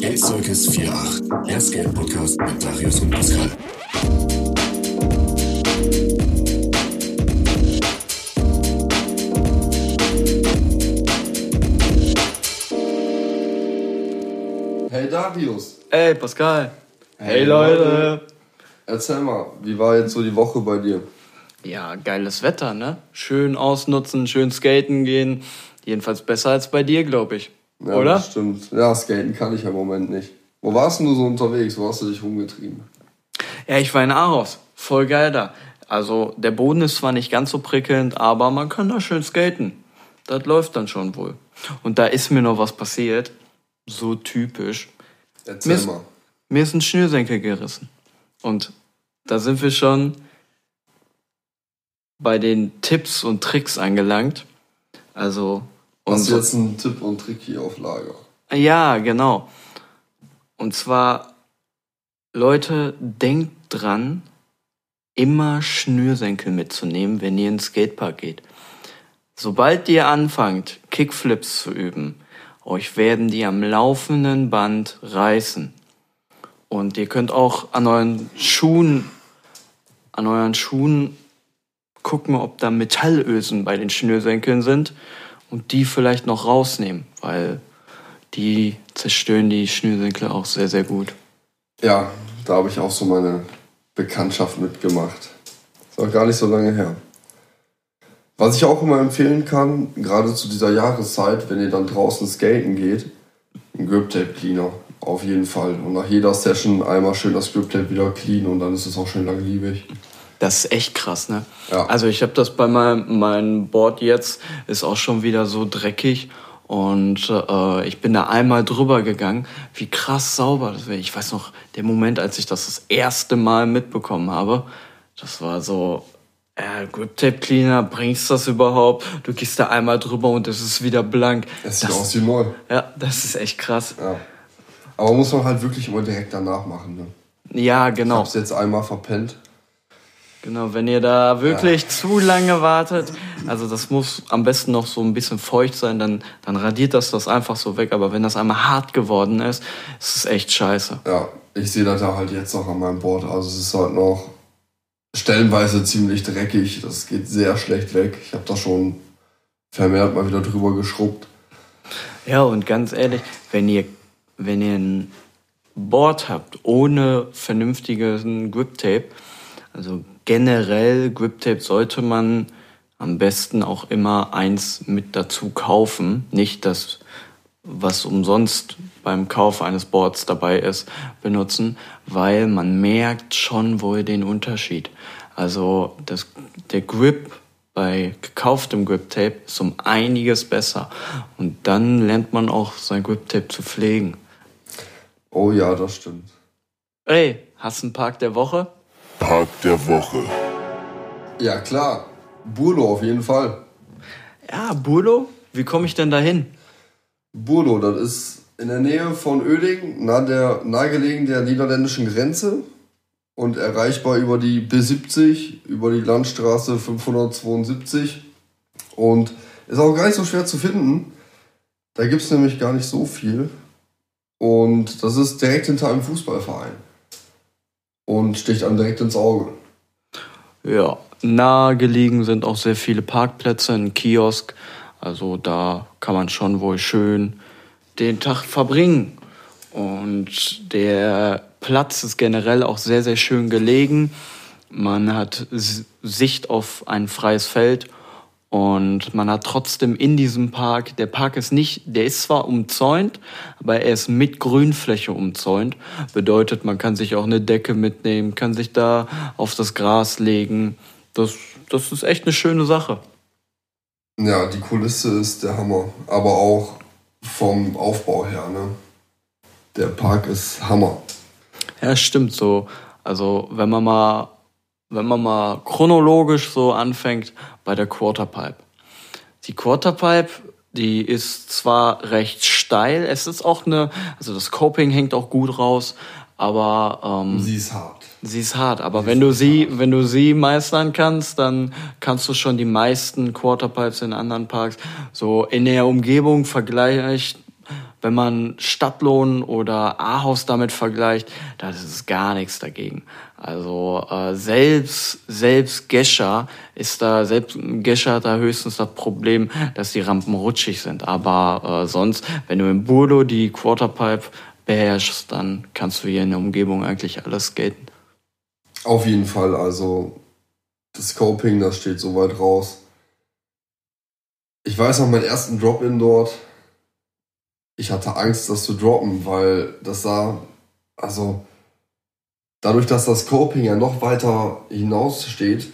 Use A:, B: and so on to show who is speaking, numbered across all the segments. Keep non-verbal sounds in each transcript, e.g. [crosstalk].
A: Skate Circus 48, der Skate Podcast mit Darius und Pascal.
B: Hey Darius.
C: Hey Pascal. Hey, Leute.
B: Erzähl mal, wie war jetzt so die Woche bei dir?
C: Ja, geiles Wetter, ne? Schön ausnutzen, schön skaten gehen. Jedenfalls besser als bei dir, glaube ich.
B: Ja,
C: Oder?
B: Das stimmt. Ja, skaten kann ich ja im Moment nicht. Wo warst denn du so unterwegs? Wo hast du dich rumgetrieben?
C: Ja, ich war in Aarhus. Voll geil da. Also, der Boden ist zwar nicht ganz so prickelnd, aber man kann da schön skaten. Das läuft dann schon wohl. Und da ist mir noch was passiert. So typisch.
B: Erzähl
C: Mir ist,
B: mal.
C: mir ist ein Schnürsenkel gerissen. Und da sind wir schon bei den Tipps und Tricks angelangt. Also,
B: Hast du jetzt einen Tipp und Trick hier auf Lager?
C: Ja, genau. Und zwar, Leute, denkt dran, immer Schnürsenkel mitzunehmen, wenn ihr ins Skatepark geht. Sobald ihr anfangt, Kickflips zu üben, euch werden die am laufenden Band reißen. Und ihr könnt auch an euren Schuhen, an euren Schuhen gucken, ob da Metallösen bei den Schnürsenkeln sind und die vielleicht noch rausnehmen, weil die zerstören die Schnürsenkel auch sehr, sehr gut.
B: Ja, da habe ich auch so meine Bekanntschaft mitgemacht. Ist auch gar nicht so lange her. Was ich auch immer empfehlen kann, gerade zu dieser Jahreszeit, wenn ihr dann draußen skaten geht, ein Grip Tape Cleaner. Auf jeden Fall. Und nach jeder Session einmal schön das Grip Tape wieder clean und dann ist es auch schön langlebig.
C: Das ist echt krass, ne?
B: Ja.
C: Also ich habe das bei meinem mein Board jetzt, ist auch schon wieder so dreckig. Und äh, ich bin da einmal drüber gegangen, wie krass sauber das wäre. Ich weiß noch, der Moment, als ich das das erste Mal mitbekommen habe, das war so, äh, Grip Tape Cleaner, bringst das überhaupt? Du gehst da einmal drüber und es ist wieder blank.
B: Es sieht
C: Das,
B: aus wie neu.
C: ja, das ist echt krass.
B: Ja. Aber muss man halt wirklich immer direkt danach machen. Ne?
C: Ja,
B: Ich
C: genau.
B: hab's jetzt einmal verpennt.
C: Genau, wenn ihr da wirklich zu lange wartet, also das muss am besten noch so ein bisschen feucht sein, dann, dann radiert das das einfach so weg. Aber wenn das einmal hart geworden ist, ist es echt scheiße.
B: Ja, ich sehe das da halt jetzt noch an meinem Board. Also es ist halt noch stellenweise ziemlich dreckig. Das geht sehr schlecht weg. Ich habe da schon vermehrt mal wieder drüber geschrubbt.
C: Ja, und ganz ehrlich, wenn ihr, wenn ihr ein Board habt ohne vernünftigen Grip Tape, also generell Grip Tape sollte man am besten auch immer eins mit dazu kaufen, nicht das, was umsonst beim Kauf eines Boards dabei ist, benutzen, weil man merkt schon wohl den Unterschied. Also das, der Grip bei gekauftem Grip Tape ist um einiges besser. Und dann lernt man auch sein Grip Tape zu pflegen.
B: Oh ja, das stimmt.
C: Ey, hast du einen Park der Woche?
A: Park der Woche.
B: Ja klar, Burlo auf jeden Fall.
C: Ja, Burlo? Wie komme ich denn dahin?
B: Burlo, das ist in der Nähe von Oeding, nah der, nahegelegen der niederländischen Grenze und erreichbar über die B70, über die Landstraße 572 und ist auch gar nicht so schwer zu finden. Da gibt es nämlich gar nicht so viel und das ist direkt hinter einem Fußballverein und sticht einem direkt ins Auge.
C: Ja, nahegelegen sind auch sehr viele Parkplätze, ein Kiosk. Also da kann man schon wohl schön den Tag verbringen. Und der Platz ist generell auch sehr, sehr schön gelegen. Man hat Sicht auf ein freies Feld und man hat trotzdem in diesem Park, der Park ist nicht, der ist zwar umzäunt, aber er ist mit Grünfläche umzäunt. Bedeutet, man kann sich auch eine Decke mitnehmen, kann sich da auf das Gras legen. Das, das ist echt eine schöne Sache.
B: Ja, die Kulisse ist der Hammer, aber auch vom Aufbau her, ne? Der Park ist Hammer.
C: Ja, stimmt so. Also, wenn man mal, wenn man mal chronologisch so anfängt bei der Quarterpipe. Die Quarterpipe, die ist zwar recht steil, es ist auch eine, also das Coping hängt auch gut raus, aber ähm,
B: Sie ist hart.
C: Sie ist hart, aber wenn du sie, wenn du sie meistern kannst, dann kannst du schon die meisten Quarterpipes in anderen Parks so in der Umgebung vergleicht wenn man Stadtlohn oder Ahaus damit vergleicht, das ist gar nichts dagegen. Also äh, selbst selbst Gescher ist da selbst Gescher hat da höchstens das Problem, dass die Rampen rutschig sind. Aber äh, sonst, wenn du im Burdo die Quarterpipe beherrschst, dann kannst du hier in der Umgebung eigentlich alles skaten.
B: Auf jeden Fall, also das Scoping, das steht so weit raus. Ich weiß noch meinen ersten Drop-In dort. Ich hatte Angst, das zu droppen, weil das sah, also dadurch, dass das Scoping ja noch weiter hinaus steht,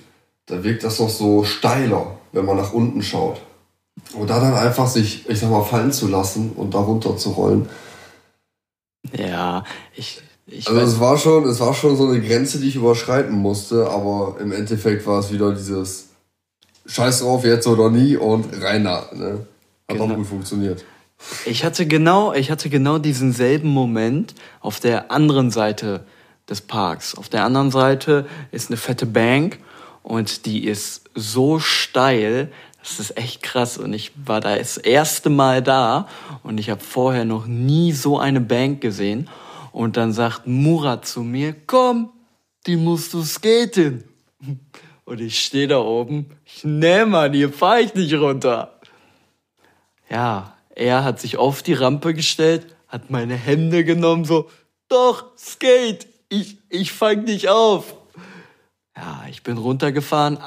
B: da wirkt das noch so steiler, wenn man nach unten schaut. Und da dann einfach sich, ich sag mal, fallen zu lassen und da runter zu rollen.
C: Ja, ich, ich
B: Also es war schon, es war schon so eine Grenze, die ich überschreiten musste, aber im Endeffekt war es wieder dieses Scheiß drauf, jetzt oder nie und rein da. Ne? Hat
C: Genau.
B: auch gut funktioniert.
C: Ich hatte genau, ich hatte genau diesen selben Moment auf der anderen Seite des Parks. Auf der anderen Seite ist eine fette Bank und die ist so steil, das ist echt krass. Und ich war da das erste Mal da und ich habe vorher noch nie so eine Bank gesehen. Und dann sagt Murat zu mir, komm, die musst du skaten. [laughs] Und ich stehe da oben, ich nee, Mann, hier fahr ich nicht runter. Ja, er hat sich auf die Rampe gestellt, hat meine Hände genommen, so, doch, Skate, ich, ich fang dich auf. Ja, ich bin runtergefahren,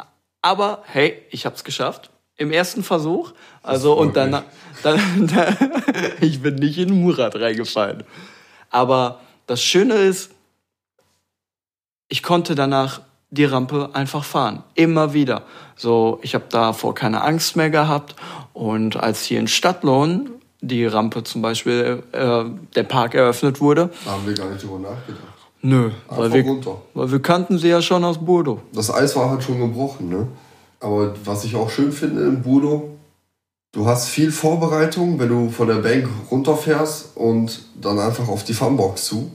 C: aber hey, ich hab's geschafft. Im ersten Versuch. Also, und dann, [laughs] dann, dann ich bin nicht in Murat reingefallen. Aber das Schöne ist, ich konnte danach die Rampe einfach fahren. Immer wieder. So, ich habe davor keine Angst mehr gehabt. Und als hier in Stadtlohn die Rampe zum Beispiel, äh, der Park eröffnet wurde,
B: Da haben wir gar nicht drüber nachgedacht.
C: nö, weil
B: Einfach
C: wir,
B: runter.
C: weil wir kannten sie ja schon aus Burdo.
B: Das Eis war halt schon gebrochen, ne? Aber was ich auch schön finde im Budo, du hast viel Vorbereitung, wenn du von der Bank runterfährst und dann einfach auf die Funbox zu.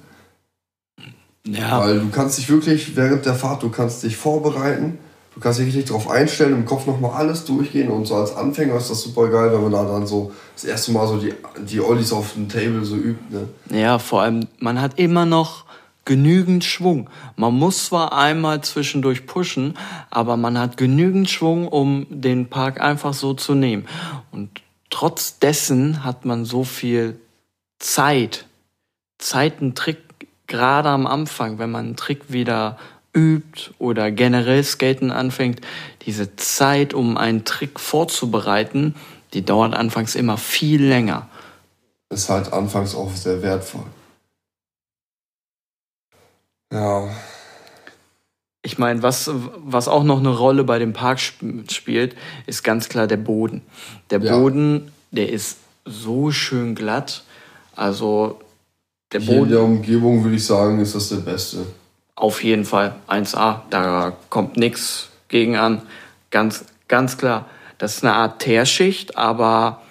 C: Ja,
B: Weil du kannst dich wirklich während der Fahrt, du kannst dich vorbereiten, du kannst dich richtig darauf einstellen, im Kopf nochmal alles durchgehen und so als Anfänger ist das super geil, wenn man da dann so das erste Mal so die, die Ollies auf dem Table so übt. Ne?
C: Ja, vor allem, man hat immer noch genügend Schwung. Man muss zwar einmal zwischendurch pushen, aber man hat genügend Schwung, um den Park einfach so zu nehmen. Und trotz dessen hat man so viel Zeit. Zeit, einen Trick, gerade am Anfang, wenn man einen Trick wieder übt oder generell Skaten anfängt, diese Zeit, um einen Trick vorzubereiten, die dauert anfangs immer viel länger.
B: Ist halt anfangs auch sehr wertvoll. Ja,
C: Ich meine, was, was auch noch eine Rolle bei dem Park sp spielt, ist ganz klar der Boden. Der
B: Ja.
C: Boden, der ist so schön glatt. Also der
B: hier in
C: Boden
B: der Umgebung würde ich sagen, ist das der beste.
C: auf jeden Fall 1A. Da kommt nichts gegen an. Ganz, ganz klar. Das ist eine Art Teerschicht, aber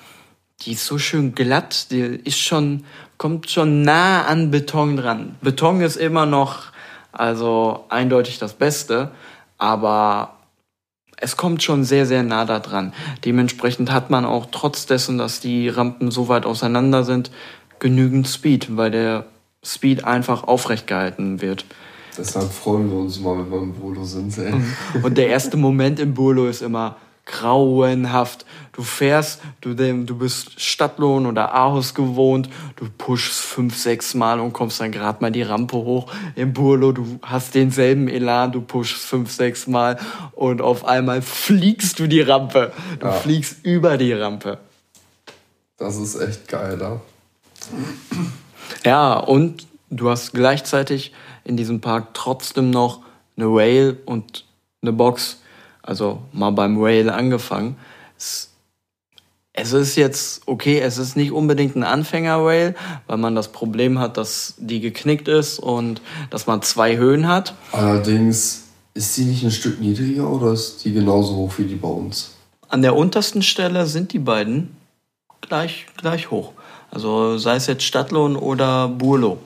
C: die ist so schön glatt. Die ist schon, kommt schon nah an Beton dran. Beton ist immer noch, also eindeutig das Beste, aber es kommt schon sehr, sehr nah da dran. Dementsprechend hat man auch trotz dessen, dass die Rampen so weit auseinander sind, genügend Speed, weil der Speed einfach aufrecht gehalten wird.
B: Deshalb freuen wir uns mal, wenn wir im Volo sind. Ey.
C: Und der erste Moment im Burlo ist immer grauenhaft. Du fährst, du, du bist Stadtlohn oder Aarhus gewohnt, du pushst fünf, sechs Mal und kommst dann gerade mal die Rampe hoch. Im Burlo, du hast denselben Elan, du pushst fünf, sechs Mal und auf einmal fliegst du die Rampe. Du
B: Ja.
C: fliegst über die Rampe.
B: Das ist echt geil, da.
C: Ja, und du hast gleichzeitig in diesem Park trotzdem noch eine Rail und eine Box. Also mal beim Rail angefangen. Es, es ist jetzt, okay, es ist nicht unbedingt ein Anfänger-Rail, weil man das Problem hat, dass die geknickt ist und dass man zwei Höhen hat.
B: Allerdings, ist die nicht ein Stück niedriger oder ist die genauso hoch wie die bei uns?
C: An der untersten Stelle sind die beiden gleich, gleich hoch. Also sei es jetzt Stadtlohn oder Burlo.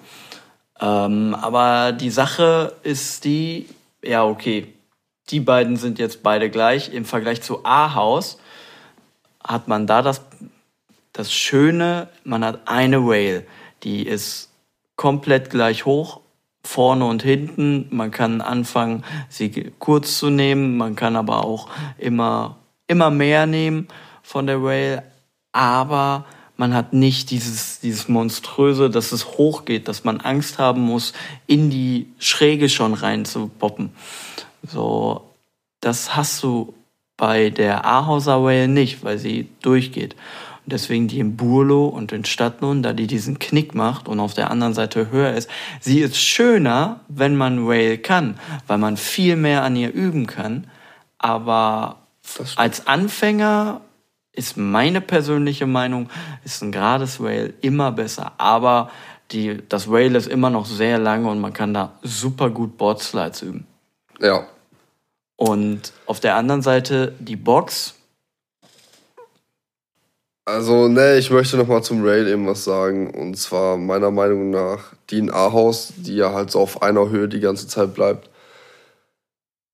C: Ähm, aber die Sache ist die, ja okay, die beiden sind jetzt beide gleich. Im Vergleich zu A-Haus hat man da das, das Schöne, man hat eine Rail, die ist komplett gleich hoch, vorne und hinten. Man kann anfangen, sie kurz zu nehmen, man kann aber auch immer, immer mehr nehmen von der Rail, aber man hat nicht dieses, dieses Monströse, dass es hochgeht, dass man Angst haben muss, in die Schräge schon rein zu poppen. So, das hast du bei der Ahauser Rail nicht, weil sie durchgeht. Und deswegen die in Burlo und in Stadtlohn, da die diesen Knick macht und auf der anderen Seite höher ist, sie ist schöner, wenn man Rail kann, weil man viel mehr an ihr üben kann. Aber als Anfänger ist meine persönliche Meinung, ist ein gerades Rail immer besser. Aber die, das Rail ist immer noch sehr lange und man kann da super gut Boardslides üben.
B: Ja.
C: Und auf der anderen Seite die Box.
B: Also, ne, ich möchte noch mal zum Rail eben was sagen. Und zwar meiner Meinung nach die in A-Haus, die ja halt so auf einer Höhe die ganze Zeit bleibt.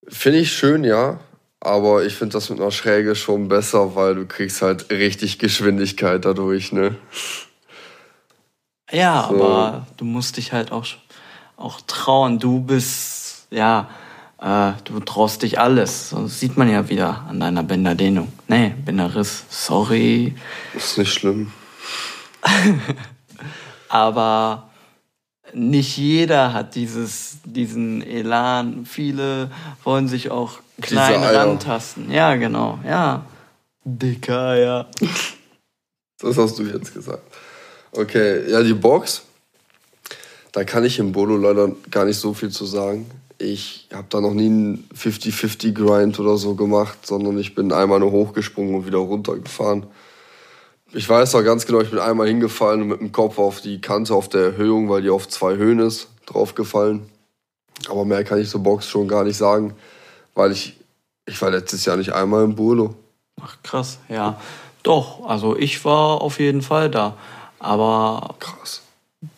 B: Finde ich schön, ja. Aber ich finde das mit einer Schräge schon besser, weil du kriegst halt richtig Geschwindigkeit dadurch, ne?
C: Ja, so. aber du musst dich halt auch, auch trauen. Du bist, ja, äh, du traust dich alles. Das sieht man ja wieder an deiner Bänderdehnung. Nee, Bänderriss, sorry.
B: Ist nicht schlimm. [laughs]
C: aber nicht jeder hat dieses, diesen Elan. Viele wollen sich auch klein rantasten. Ja, genau, ja. Dicker, ja.
B: Das hast du jetzt gesagt. Okay, ja, die Box. Da kann ich im Bolo leider gar nicht so viel zu sagen. Ich habe da noch nie einen 50-50-Grind oder so gemacht, sondern ich bin einmal nur hochgesprungen und wieder runtergefahren. Ich weiß auch ganz genau, ich bin einmal hingefallen und mit dem Kopf auf die Kante auf der Erhöhung, weil die auf zwei Höhen ist, draufgefallen. Aber mehr kann ich zur Box schon gar nicht sagen, weil ich, ich war letztes Jahr nicht einmal im Burlo.
C: Ach krass, ja. Doch, also ich war auf jeden Fall da. Aber
B: krass.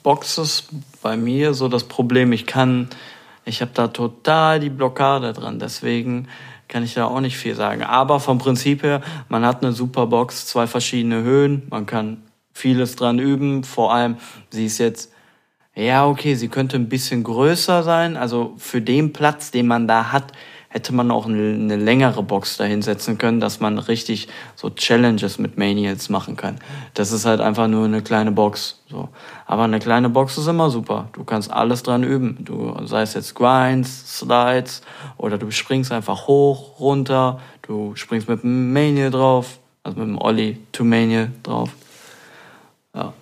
C: Box ist bei mir so das Problem, ich kann, ich habe da total die Blockade dran. Deswegen kann ich da auch nicht viel sagen. Aber vom Prinzip her, man hat eine super Box, zwei verschiedene Höhen, man kann vieles dran üben. Vor allem, sie ist jetzt, ja, okay, sie könnte ein bisschen größer sein. Also für den Platz, den man da hat, hätte man auch eine, längere Box da hinsetzen können, dass man richtig so Challenges mit Maniacs machen kann. Das ist halt einfach nur eine kleine Box. So. Aber eine kleine Box ist immer super. Du kannst alles dran üben. Du, sei es jetzt Grinds, Slides oder du springst einfach hoch, runter, du springst mit dem Mania drauf, also mit dem Ollie to Mania drauf. Ja.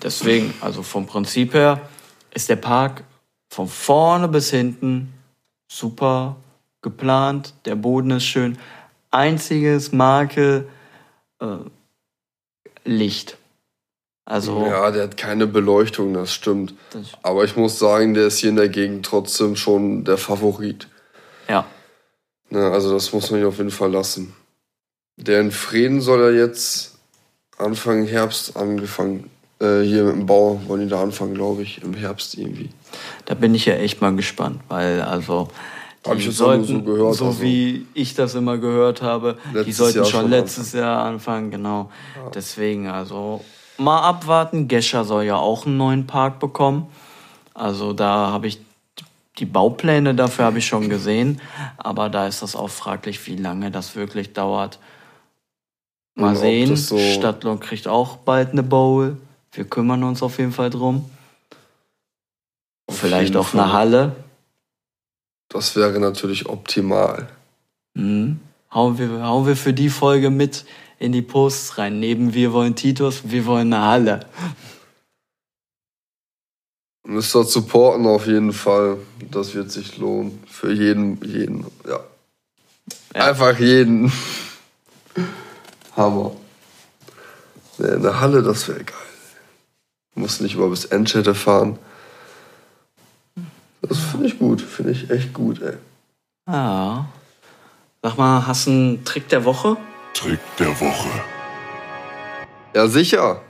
C: Deswegen, also vom Prinzip her, ist der Park von vorne bis hinten super geplant, der Boden ist schön. Einziges Makel äh, Licht. Also
B: ja, der hat keine Beleuchtung, das stimmt. Das Aber ich muss sagen, der ist hier in der Gegend trotzdem schon der Favorit.
C: Ja.
B: Na, also das muss man hier auf jeden Fall lassen. Der in Frieden soll er jetzt Anfang Herbst angefangen. Äh, hier mit dem Bau wollen die da anfangen, glaube ich, im Herbst irgendwie.
C: Da bin ich ja echt mal gespannt, weil also habe ich jetzt sollten, so gehört. So also wie ich das immer gehört habe, die sollten Jahr schon, letztes anfangen. Jahr anfangen, genau. Ja. Deswegen, also mal abwarten. Gescher soll ja auch einen neuen Park bekommen. Also da habe ich die Baupläne dafür habe ich schon gesehen, aber da ist das auch fraglich, wie lange das wirklich dauert. Mal sehen. So Stadtlohn kriegt auch bald eine Bowl. Wir kümmern uns auf jeden Fall drum. Vielleicht auch Fall. eine Halle.
B: Das wäre natürlich optimal.
C: Mhm. Hauen, wir, hauen wir für die Folge mit in die Posts rein. Neben wir wollen Titus, wir wollen eine Halle.
B: Müsst ihr supporten auf jeden Fall. Das wird sich lohnen. Für jeden, jeden, ja. ja. Einfach jeden. Hammer. Nee, eine Halle, das wäre geil. Muss nicht mal bis Enschede fahren. Das finde ich gut, finde ich echt gut, ey.
C: Ja. Sag mal, hast du einen Trick der Woche?
A: Trick der Woche.
B: Ja, sicher.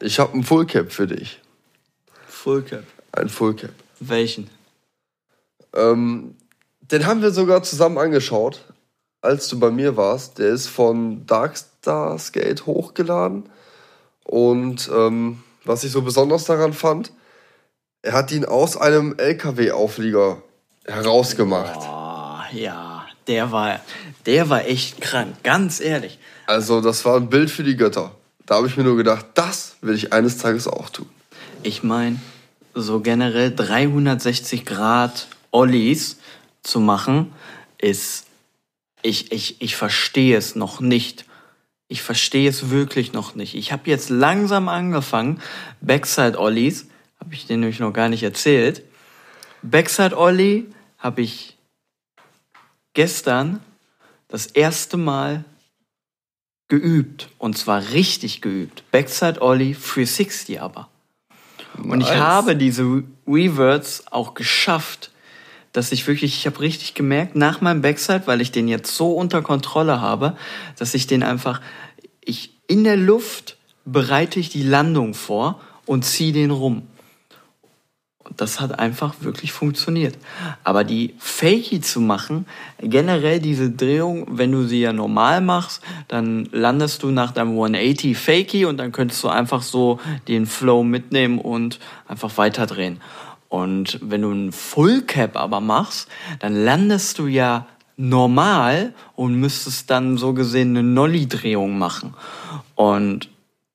B: Ich habe einen Fullcap für dich.
C: Fullcap?
B: Ein Fullcap.
C: Welchen?
B: Ähm, den haben wir sogar zusammen angeschaut, als du bei mir warst. Der ist von Darkstar Skate hochgeladen. Und ähm, was ich so besonders daran fand, er hat ihn aus einem LKW-Auflieger herausgemacht.
C: Boah, ja, der war, der war echt krank, ganz ehrlich.
B: Also das war ein Bild für die Götter. Da habe ich mir nur gedacht, das will ich eines Tages auch tun.
C: Ich meine, so generell 360 Grad Ollies zu machen, ist, ich, ich, ich verstehe es noch nicht. Ich verstehe es wirklich noch nicht. Ich habe jetzt langsam angefangen, Backside Ollies, habe ich dir nämlich noch gar nicht erzählt. Backside Ollie habe ich gestern das erste Mal geübt. Und zwar richtig geübt. Backside Ollie 360 aber. Und ich habe diese Reverts auch geschafft, dass ich wirklich, ich habe richtig gemerkt, nach meinem Backside, weil ich den jetzt so unter Kontrolle habe, dass ich den einfach, ich in der Luft bereite ich die Landung vor und ziehe den rum. Das hat einfach wirklich funktioniert. Aber die Fakey zu machen, generell diese Drehung, wenn du sie ja normal machst, dann landest du nach deinem 180 Fakey und dann könntest du einfach so den Flow mitnehmen und einfach weiterdrehen. Und wenn du einen Full Cap aber machst, dann landest du ja normal und müsstest dann so gesehen eine Nolli-Drehung machen. Und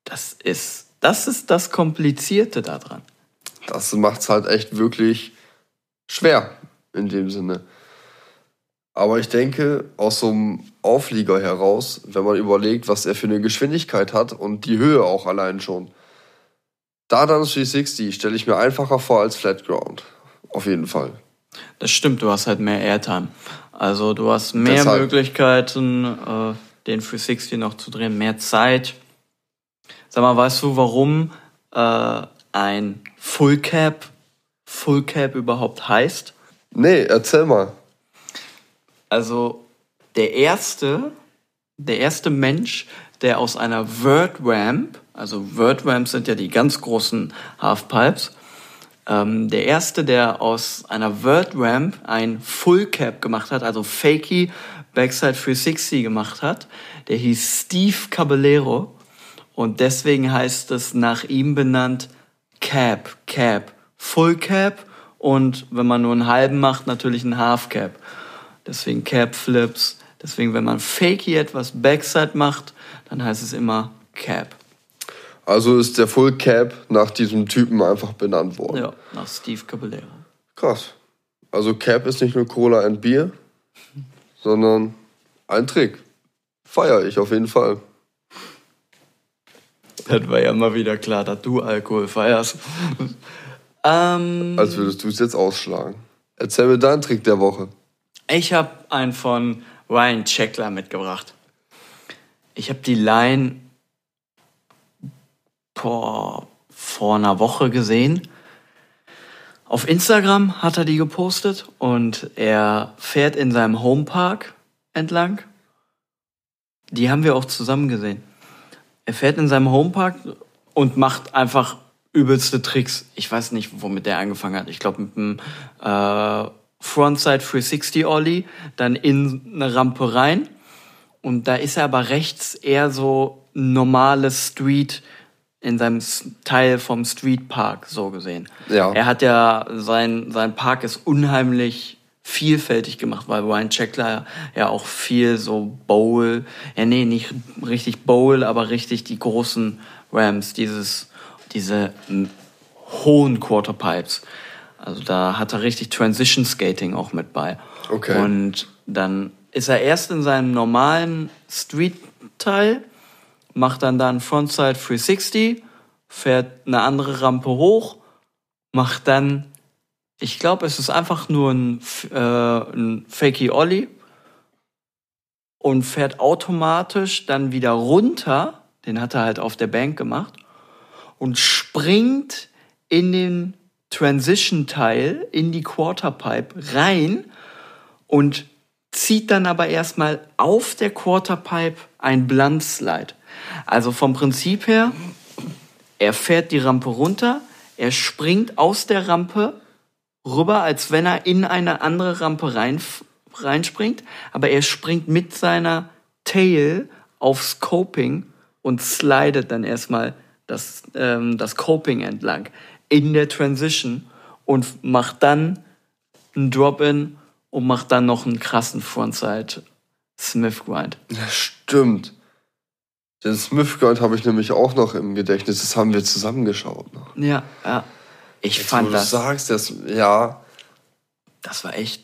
C: das ist, das ist das Komplizierte daran.
B: Das macht es halt echt wirklich schwer in dem Sinne. Aber ich denke, aus so einem Auflieger heraus, wenn man überlegt, was er für eine Geschwindigkeit hat und die Höhe auch allein schon, da dann 360 stelle ich mir einfacher vor als Flat Ground. Auf jeden Fall.
C: Das stimmt, du hast halt mehr Airtime. Also du hast mehr
B: Deshalb.
C: Möglichkeiten, äh, den 360 noch zu drehen, mehr Zeit. Sag mal, weißt du, warum äh, ein Full Cap Full Cap überhaupt heißt?
B: Nee, erzähl mal.
C: Also der erste, der erste Mensch, der aus einer Word Ramp, also Word Ramps sind ja die ganz großen Halfpipes, ähm, der erste, der aus einer Word Ramp ein Full Cap gemacht hat, also Fakey Backside 360 gemacht hat, der hieß Steve Caballero und deswegen heißt es nach ihm benannt Cap, Cap, Full Cap und wenn man nur einen halben macht, natürlich ein Half Cap. Deswegen Cap Flips. Deswegen, wenn man Fakey etwas Backside macht, dann heißt es immer Cap.
B: Also ist der Full Cap nach diesem Typen einfach benannt worden.
C: Ja, nach Steve Caballero.
B: Krass. Also Cap ist nicht nur Cola and Bier, sondern ein Trick. Feier ich auf jeden Fall.
C: Das war ja mal wieder klar, dass du Alkohol feierst. ähm,
B: Als würdest du es jetzt ausschlagen. Erzähl mir deinen Trick der Woche.
C: Ich habe einen von Ryan Checkler mitgebracht. Ich habe die Line vor, vor einer Woche gesehen. Auf Instagram hat er die gepostet und er fährt in seinem Homepark entlang. Die haben wir auch zusammen gesehen. Er fährt in seinem Homepark und macht einfach übelste Tricks. Ich weiß nicht, womit der angefangen hat. Ich glaube mit einem äh, Frontside 360 Ollie, dann in eine Rampe rein. Und da ist er aber rechts eher so normales Street in seinem Teil vom Street Park so gesehen.
B: Ja.
C: Er hat ja sein sein Park ist unheimlich vielfältig gemacht, weil Ryan Checkler ja auch viel so Bowl, ja nee, nicht richtig Bowl, aber richtig die großen Rams, dieses diese hohen Quarterpipes. Also da hat er richtig Transition Skating auch mit bei.
B: Okay.
C: Und dann ist er erst in seinem normalen Street-Teil, macht dann da einen Frontside 360, fährt eine andere Rampe hoch, macht dann, ich glaube, es ist einfach nur ein, äh, ein Fakey Ollie und fährt automatisch dann wieder runter, den hat er halt auf der Bank gemacht, und springt in den Transition-Teil, in die Quarterpipe rein und zieht dann aber erstmal auf der Quarterpipe ein Blunt-Slide. Also vom Prinzip her, er fährt die Rampe runter, er springt aus der Rampe rüber, als wenn er in eine andere Rampe rein, reinspringt, aber er springt mit seiner Tail auf Scoping und slidet dann erstmal das, ähm, das Coping entlang in der Transition und macht dann einen Drop-In und macht dann noch einen krassen Frontside Smith Grind.
B: Ja, stimmt. Den Smith Grind habe ich nämlich auch noch im Gedächtnis. Das haben wir zusammengeschaut. Noch.
C: Ja, ja. Ich
B: Jetzt,
C: fand
B: wo
C: das.
B: Du sagst, das, ja.
C: Das war echt.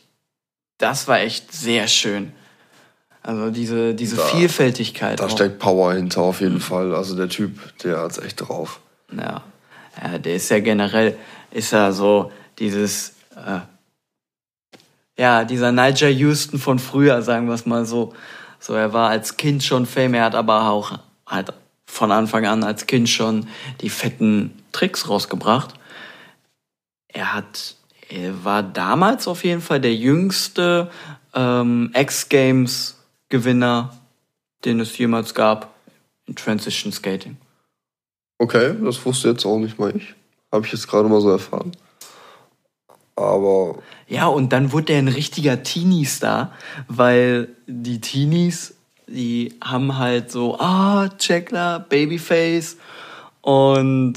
C: Das war echt sehr schön. Also diese, diese
B: Da-
C: Vielfältigkeit.
B: Da
C: auch.
B: steckt Power hinter auf
C: Mhm.
B: jeden Fall. Also der Typ, der hat's echt drauf.
C: Ja. ja, der ist ja generell, ist ja so dieses, äh, ja, dieser Nigel Houston von früher, sagen wir es mal so. So, er war als Kind schon Fame, er hat aber auch halt von Anfang an als Kind schon die fetten Tricks rausgebracht. Er hat, er war damals auf jeden Fall der jüngste ähm, X-Games-Gewinner, den es jemals gab in Transition Skating.
B: Okay, das wusste jetzt auch nicht mal ich. Habe ich jetzt gerade mal so erfahren. Aber
C: Ja, und dann wurde er ein richtiger Teenie-Star, weil die Teenies, die haben halt so, ah, Checkler, Babyface und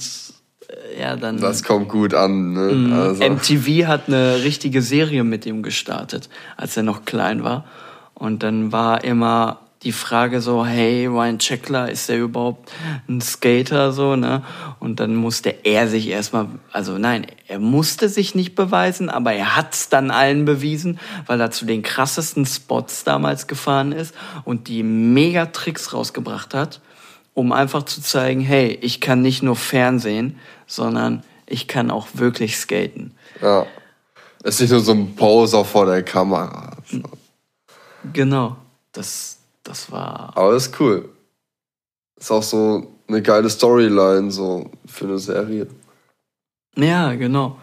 C: ja, dann
B: das kommt gut an. Ne?
C: Mhm.
B: Also,
C: MTV hat eine richtige Serie mit ihm gestartet, als er noch klein war. Und dann war immer die Frage so, hey, Ryan Checkler, ist der überhaupt ein Skater so, ne? Und dann musste er sich erstmal, also nein, er musste sich nicht beweisen, aber er hat's dann allen bewiesen, weil er zu den krassesten Spots damals gefahren ist und die mega Tricks rausgebracht hat, um einfach zu zeigen, hey, ich kann nicht nur Fernsehen, sondern ich kann auch wirklich skaten.
B: ja. Ist nicht nur so ein Poser vor der Kamera. So.
C: Genau. Das, das war.
B: Aber ist cool. Ist auch so eine geile Storyline so für eine Serie.
C: Ja, genau.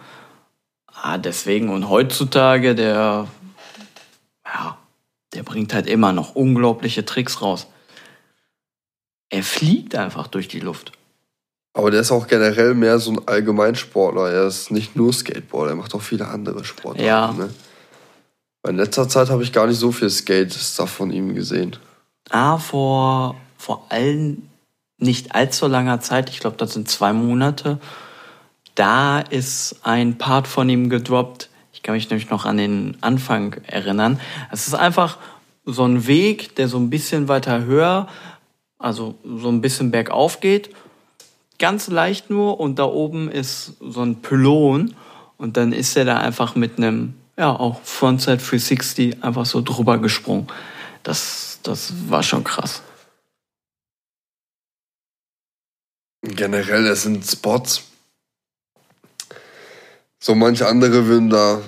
C: Ah, deswegen und heutzutage, der. Ja, der bringt halt immer noch unglaubliche Tricks raus. Er fliegt einfach durch die Luft.
B: Aber der ist auch generell mehr so ein Allgemeinsportler. Er ist nicht nur Skateboarder, er macht auch viele andere Sportarten.
C: Ja.
B: Ne? In letzter Zeit habe ich gar nicht so viel Skate-Stuff von ihm gesehen.
C: Ah, vor, vor allen nicht allzu langer Zeit, ich glaube, das sind zwei Monate, da ist ein Part von ihm gedroppt. Ich kann mich nämlich noch an den Anfang erinnern. Es ist einfach so ein Weg, der so ein bisschen weiter höher, also so ein bisschen bergauf geht. Ganz leicht nur und da oben ist so ein Pylon und dann ist er da einfach mit einem, ja, auch Frontside 360 einfach so drüber gesprungen. Das, das war schon krass.
B: Generell, es sind Spots. So manche andere würden da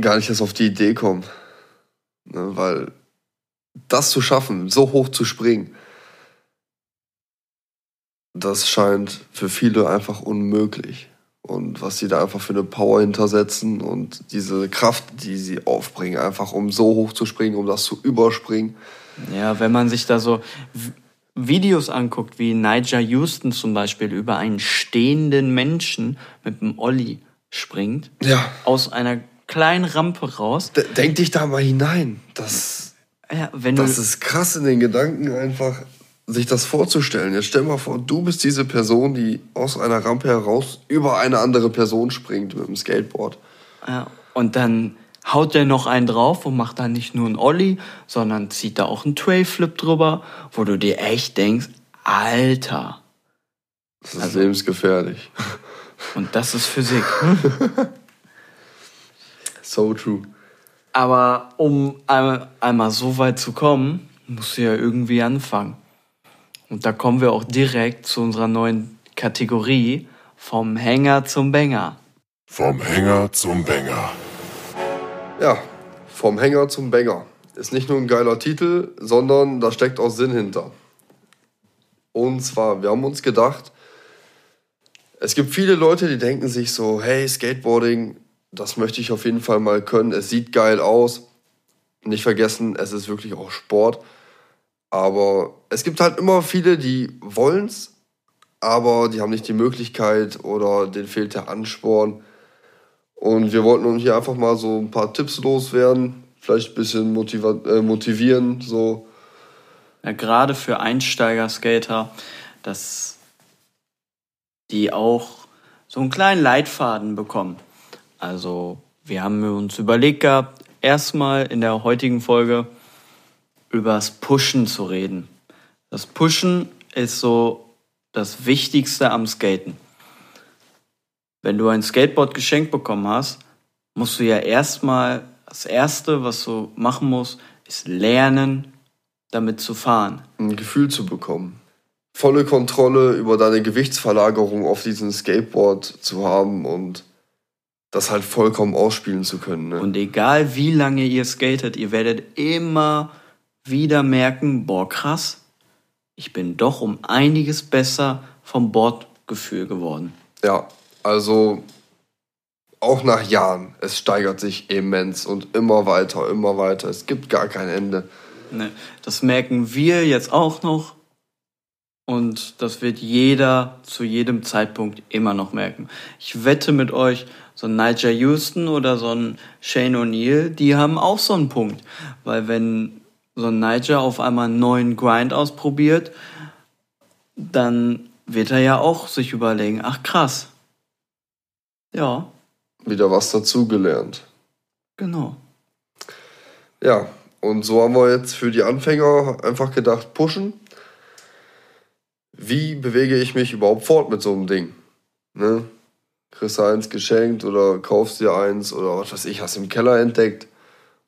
B: gar nicht erst auf die Idee kommen. Ne, weil das zu schaffen, so hoch zu springen, das scheint für viele einfach unmöglich. Und was sie da einfach für eine Power hintersetzen und diese Kraft, die sie aufbringen, einfach um so hoch zu springen, um das zu überspringen.
C: Ja, wenn man sich da so Videos anguckt, wie Nigel Houston zum Beispiel über einen stehenden Menschen mit einem Olli springt,
B: Ja.
C: aus einer kleinen Rampe raus.
B: D denk dich da mal hinein. Das,
C: Ja, wenn du,
B: Das ist krass in den Gedanken einfach, sich das vorzustellen. Jetzt stell mal vor, du bist diese Person, die aus einer Rampe heraus über eine andere Person springt mit dem Skateboard.
C: ja, und dann haut der noch einen drauf und macht dann nicht nur einen Olli, sondern zieht da auch einen Tray-Flip drüber, wo du dir echt denkst, Alter,
B: Das ist
C: Also-
B: lebensgefährlich.
C: und das ist Physik. [laughs]
B: So true.
C: Aber um einmal so weit zu kommen, musst du ja irgendwie anfangen. Und da kommen wir auch direkt zu unserer neuen Kategorie vom Hänger zum Bänger.
A: Vom Hänger zum Bänger.
B: Ja, vom Hänger zum Banger. Ist nicht nur ein geiler Titel, sondern da steckt auch Sinn hinter. Und zwar, wir haben uns gedacht, es gibt viele Leute, die denken sich so, hey, Skateboarding, das möchte ich auf jeden Fall mal können. Es sieht geil aus. Nicht vergessen, es ist wirklich auch Sport. Aber es gibt halt immer viele, die wollen's, aber die haben nicht die Möglichkeit oder denen fehlt der Ansporn. Und wir wollten uns hier einfach mal so ein paar Tipps loswerden, vielleicht ein bisschen äh, motivieren, so.
C: Ja, gerade für Einsteiger-Skater, das die auch so einen kleinen Leitfaden bekommen. Also wir haben uns überlegt gehabt, erstmal in der heutigen Folge übers Pushen zu reden. Das Pushen ist so das Wichtigste am Skaten. Wenn du ein Skateboard geschenkt bekommen hast, musst du ja erstmal, das Erste, was du machen musst, ist lernen, damit zu fahren.
B: Ein Gefühl zu bekommen. Volle Kontrolle über deine Gewichtsverlagerung auf diesem Skateboard zu haben und das halt vollkommen ausspielen zu können. Ne?
C: Und egal wie lange ihr skatet, ihr werdet immer wieder merken, boah krass, ich bin doch um einiges besser vom Bordgefühl geworden.
B: Ja, also auch nach Jahren, es steigert sich immens und immer weiter, immer weiter. Es gibt gar kein Ende.
C: Ne, das merken wir jetzt auch noch. Und das wird jeder zu jedem Zeitpunkt immer noch merken. Ich wette mit euch, so ein Nigel Houston oder so ein Shane O'Neill, die haben auch so einen Punkt. Weil wenn so ein Nigel auf einmal einen neuen Grind ausprobiert, dann wird er ja auch sich überlegen, ach krass. Ja.
B: Wieder was dazugelernt.
C: Genau.
B: Ja, und so haben wir jetzt für die Anfänger einfach gedacht, pushen. Wie bewege ich mich überhaupt fort mit so einem Ding? Ne? Kriegst du eins geschenkt oder kaufst dir eins oder was weiß ich, hast im Keller entdeckt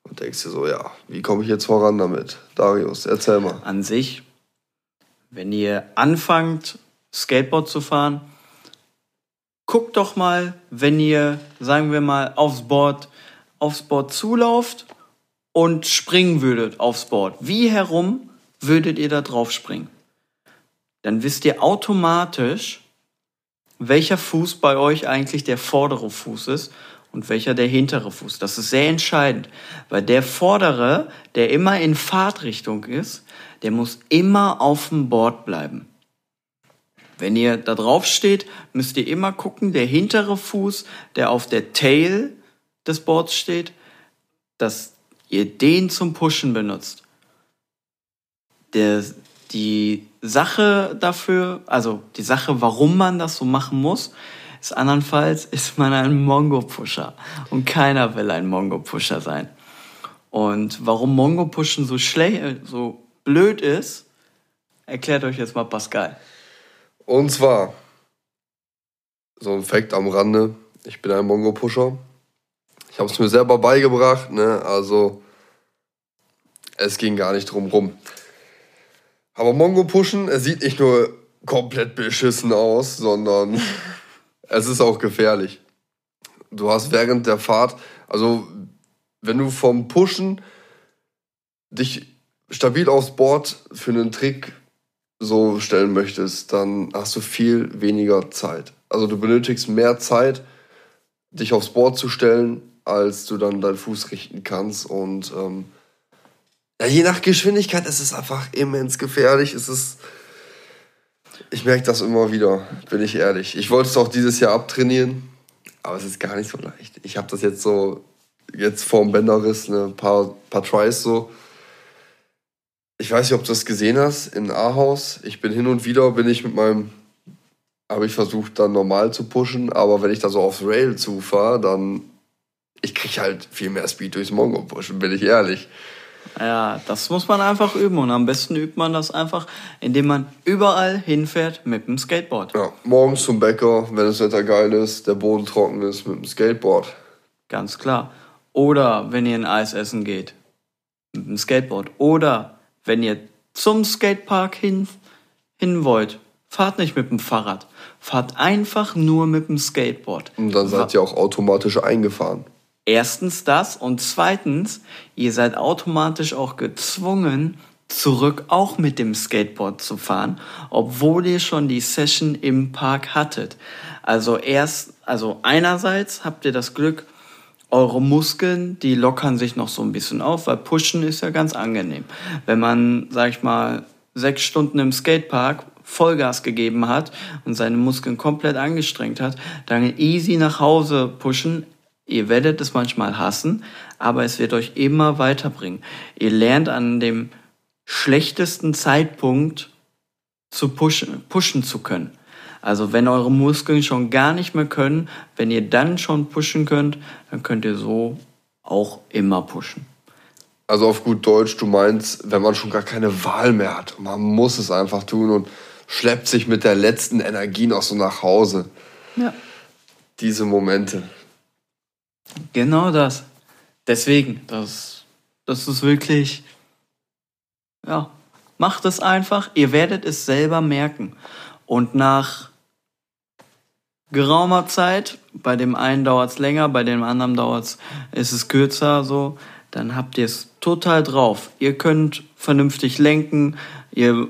B: und denkst dir so, ja, wie komme ich jetzt voran damit? Darius, erzähl mal.
C: An sich, wenn ihr anfangt, Skateboard zu fahren, guckt doch mal, wenn ihr, sagen wir mal, aufs Board, aufs Board zulauft und springen würdet aufs Board. Wie herum würdet ihr da drauf springen? Dann wisst ihr automatisch, welcher Fuß bei euch eigentlich der vordere Fuß ist und welcher der hintere Fuß. Das ist sehr entscheidend, weil der vordere, der immer in Fahrtrichtung ist, der muss immer auf dem Board bleiben. Wenn ihr da drauf steht, müsst ihr immer gucken, der hintere Fuß, der auf der Tail des Boards steht, dass ihr den zum Pushen benutzt. Der, die Sache dafür, also die Sache, warum man das so machen muss, ist andernfalls, ist man ein Mongo-Pusher. Und keiner will ein Mongo-Pusher sein. Und warum Mongo-Pushen so schlecht, so blöd ist, erklärt euch jetzt mal Pascal.
B: Und zwar, so ein Fact am Rande, ich bin ein Mongo-Pusher. Ich habe es mir selber beigebracht, ne? also es ging gar nicht drum rum. Aber Mongo pushen, es sieht nicht nur komplett beschissen aus, sondern [laughs] es ist auch gefährlich. Du hast während der Fahrt, also wenn du vom Pushen dich stabil aufs Board für einen Trick so stellen möchtest, dann hast du viel weniger Zeit. Also du benötigst mehr Zeit, dich aufs Board zu stellen, als du dann deinen Fuß richten kannst. Und ähm, ja, je nach Geschwindigkeit ist es einfach immens gefährlich. Es ist, ich merke das immer wieder, bin ich ehrlich. Ich wollte es auch dieses Jahr abtrainieren, aber es ist gar nicht so leicht. Ich habe das jetzt so, jetzt vorm Bänderriss, ein ne, paar, paar Tries so ich weiß nicht, ob du das gesehen hast, in Ahaus. Ich bin hin und wieder, bin ich mit meinem, habe ich versucht dann normal zu pushen, aber wenn ich da so aufs Rail zufahre, dann, ich kriege halt viel mehr Speed durchs Mongo pushen, bin ich ehrlich.
C: Ja, das muss man einfach üben und am besten übt man das einfach, indem man überall hinfährt mit dem Skateboard.
B: Ja, morgens zum Bäcker, wenn das Wetter geil ist, der Boden trocken ist, mit dem Skateboard.
C: Ganz klar. Oder wenn ihr ein Eis essen geht, mit dem Skateboard. Oder wenn ihr zum Skatepark hin, hin wollt, fahrt nicht mit dem Fahrrad. Fahrt einfach nur mit dem Skateboard.
B: Und dann seid ihr auch automatisch eingefahren.
C: Erstens das und zweitens, ihr seid automatisch auch gezwungen, zurück auch mit dem Skateboard zu fahren, obwohl ihr schon die Session im Park hattet. Also erst, also einerseits habt ihr das Glück, eure Muskeln, die lockern sich noch so ein bisschen auf, weil Pushen ist ja ganz angenehm. Wenn man, sag ich mal, sechs Stunden im Skatepark Vollgas gegeben hat und seine Muskeln komplett angestrengt hat, dann easy nach Hause pushen. Ihr werdet es manchmal hassen, aber es wird euch immer weiterbringen. Ihr lernt an dem schlechtesten Zeitpunkt zu pushen, pushen zu können. Also wenn eure Muskeln schon gar nicht mehr können, wenn ihr dann schon pushen könnt, dann könnt ihr so auch immer pushen.
B: Also auf gut Deutsch, du meinst, wenn man schon gar keine Wahl mehr hat, man muss es einfach tun und schleppt sich mit der letzten Energie noch so nach Hause.
C: Ja.
B: Diese Momente.
C: Genau das. Deswegen, das, das ist wirklich, ja, macht es einfach. Ihr werdet es selber merken. Und nach geraumer Zeit, bei dem einen dauert es länger, bei dem anderen dauert es, ist es kürzer, so, dann habt ihr es total drauf. Ihr könnt vernünftig lenken, ihr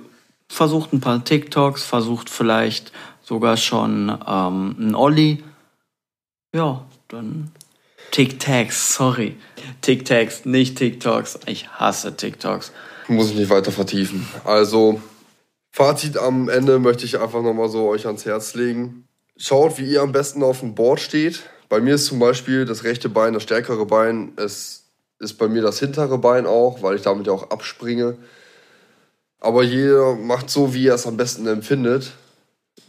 C: versucht ein paar TikToks, versucht vielleicht sogar schon ähm, ein Olli. Ja, dann TikToks, sorry. TikToks, nicht TikToks. Ich hasse TikToks.
B: Muss ich nicht weiter vertiefen. Also, Fazit am Ende möchte ich einfach nochmal so euch ans Herz legen. Schaut, wie ihr am besten auf dem Board steht. Bei mir ist zum Beispiel das rechte Bein das stärkere Bein. Es ist bei mir das hintere Bein auch, weil ich damit ja auch abspringe. Aber jeder macht so, wie er es am besten empfindet.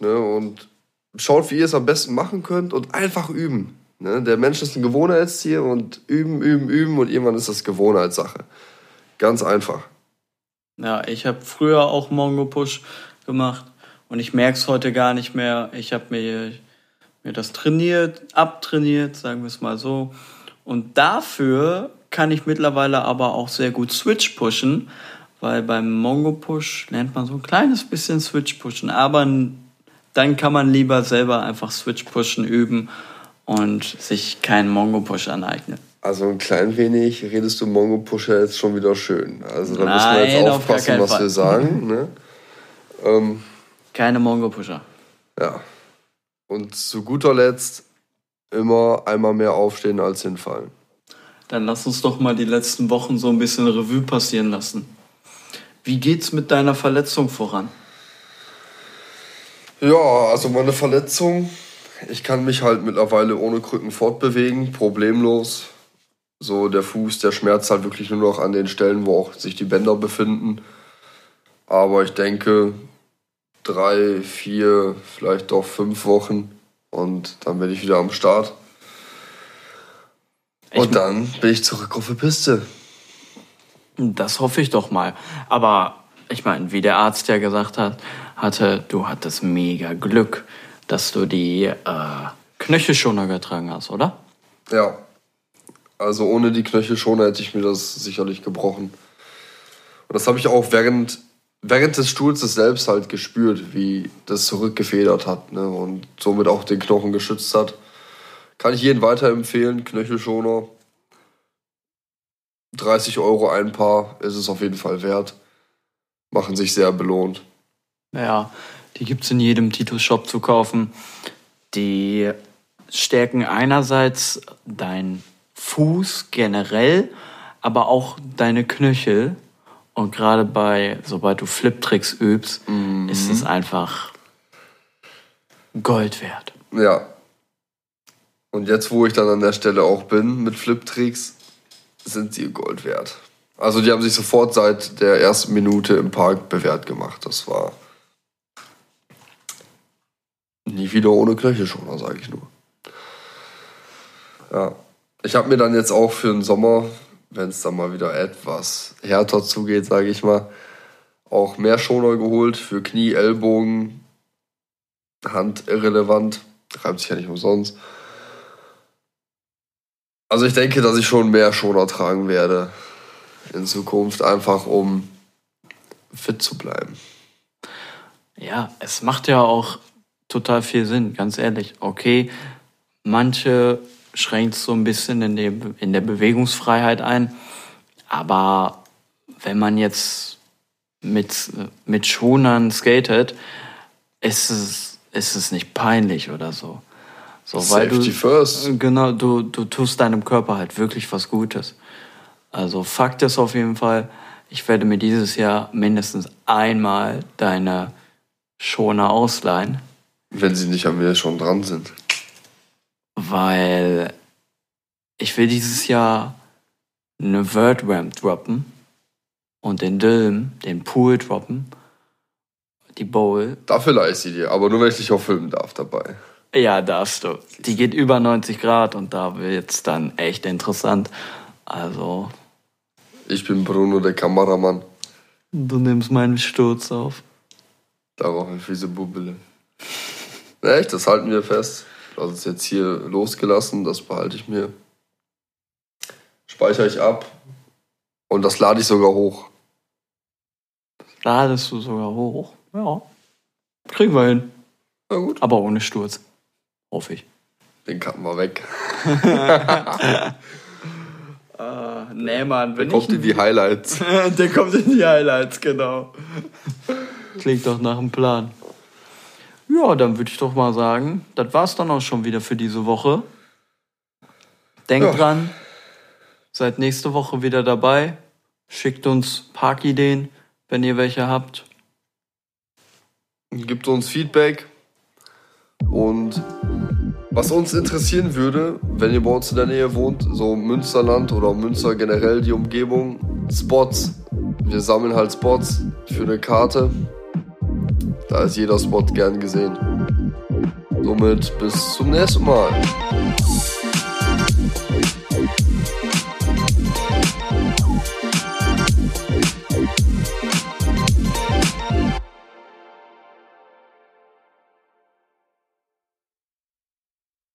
B: Ne? Und schaut, wie ihr es am besten machen könnt und einfach üben. Ne? Der Mensch ist ein Gewohnheitstier und üben, üben, üben und irgendwann ist das Gewohnheitssache. Ganz einfach.
C: Ja, ich habe früher auch Mongo Push gemacht und ich merke es heute gar nicht mehr. Ich habe mir, mir das trainiert, abtrainiert, sagen wir es mal so. Und dafür kann ich mittlerweile aber auch sehr gut Switch pushen, weil beim Mongo Push lernt man so ein kleines bisschen Switch pushen, aber dann kann man lieber selber einfach Switch pushen üben und sich keinen Mongo Push aneignen.
B: Also ein klein wenig redest du Mongo Pusher jetzt schon wieder schön. Also da
C: Nein,
B: müssen wir jetzt aufpassen, was
C: Fall.
B: wir sagen. Ne? Ähm,
C: Keine Mongo Pusher.
B: ja. Und zu guter Letzt immer einmal mehr aufstehen als hinfallen.
C: Dann lass uns doch mal die letzten Wochen so ein bisschen Revue passieren lassen. Wie geht's mit deiner Verletzung voran?
B: Ja, also meine Verletzung, ich kann mich halt mittlerweile ohne Krücken fortbewegen, problemlos. So der Fuß, der schmerzt halt wirklich nur noch an den Stellen, wo auch sich die Bänder befinden. Aber ich denke, drei, vier, vielleicht doch fünf Wochen und dann bin ich wieder am Start. Und dann bin ich zurück auf die Piste.
C: Das hoffe ich doch mal. Aber ich meine, wie der Arzt ja gesagt hat, hatte, du hattest mega Glück, dass du die äh, Knöchelschoner getragen hast, oder?
B: Ja. Also ohne die Knöchelschoner hätte ich mir das sicherlich gebrochen. Und das habe ich auch während, während des Sturzes selbst halt gespürt, wie das zurückgefedert hat ne? und somit auch den Knochen geschützt hat. Kann ich jedem weiterempfehlen, Knöchelschoner. 30 Euro ein Paar ist es auf jeden Fall wert. Machen sich sehr belohnt.
C: Ja, die gibt's in jedem Titus-Shop zu kaufen. Die stärken einerseits deinen Fuß generell, aber auch deine Knöchel. Und gerade bei, sobald du Flip-Tricks übst, ist es einfach Gold wert.
B: Ja. Und jetzt, wo ich dann an der Stelle auch bin mit Flip-Tricks, sind sie Gold wert. Also die haben sich sofort seit der ersten Minute im Park bewährt gemacht. Das war nie wieder ohne Knöchelschoner, sage ich nur. Ja. Ich habe mir dann jetzt auch für den Sommer, wenn es dann mal wieder etwas härter zugeht, sage ich mal, auch mehr Schoner geholt für Knie, Ellbogen, Hand irrelevant. Reimt sich ja nicht umsonst. Also ich denke, dass ich schon mehr Schoner tragen werde in Zukunft, einfach um fit zu bleiben.
C: Ja, es macht ja auch total viel Sinn, ganz ehrlich. Okay, manche schränkt so ein bisschen in, dem, in der Bewegungsfreiheit ein, aber wenn man jetzt mit, mit Schonern skatet, ist es, ist es nicht peinlich oder so. so weil
B: Safety
C: du,
B: first.
C: Genau, du, du tust deinem Körper halt wirklich was Gutes. Also Fakt ist auf jeden Fall, ich werde mir dieses Jahr mindestens einmal deine Schoner ausleihen,
B: Wenn sie nicht an mir schon dran sind.
C: weil ich will dieses Jahr eine Word Ramp droppen und den Dilm, den Pool droppen. Die Bowl.
B: Dafür leih ich sie dir, aber nur wenn ich dich auch filmen darf dabei.
C: Ja, darfst du. Die geht über 90 Grad und da wird's dann echt interessant. Also,
B: Ich bin Bruno, der Kameramann.
C: du nimmst meinen Sturz auf.
B: Darauf ein fiese Bubbele. Echt, das halten wir fest. Das ist jetzt hier losgelassen, das behalte ich mir. Speichere ich ab. Und das lade ich sogar hoch.
C: Ladest du sogar hoch? Ja. Kriegen wir hin.
B: Na gut.
C: Aber ohne Sturz. Hoffe ich.
B: Den cutten wir weg. [laughs] [laughs]
C: Äh, nee, Mann, wenn
B: Kommt in die Highlights. [laughs]
C: Der kommt in die Highlights, genau. Klingt doch nach einem Plan. Ja, dann würde ich doch mal sagen, das war's dann auch schon wieder für diese Woche. Denkt
B: Ja.
C: dran, seid nächste Woche wieder dabei. Schickt uns Parkideen, wenn ihr welche habt.
B: Gibt uns Feedback. Und was uns interessieren würde, wenn ihr bei uns in der Nähe wohnt, so Münsterland oder Münster generell die Umgebung, Spots. Wir sammeln halt Spots für eine Karte. Da ist jeder Spot gern gesehen. Somit bis zum nächsten Mal.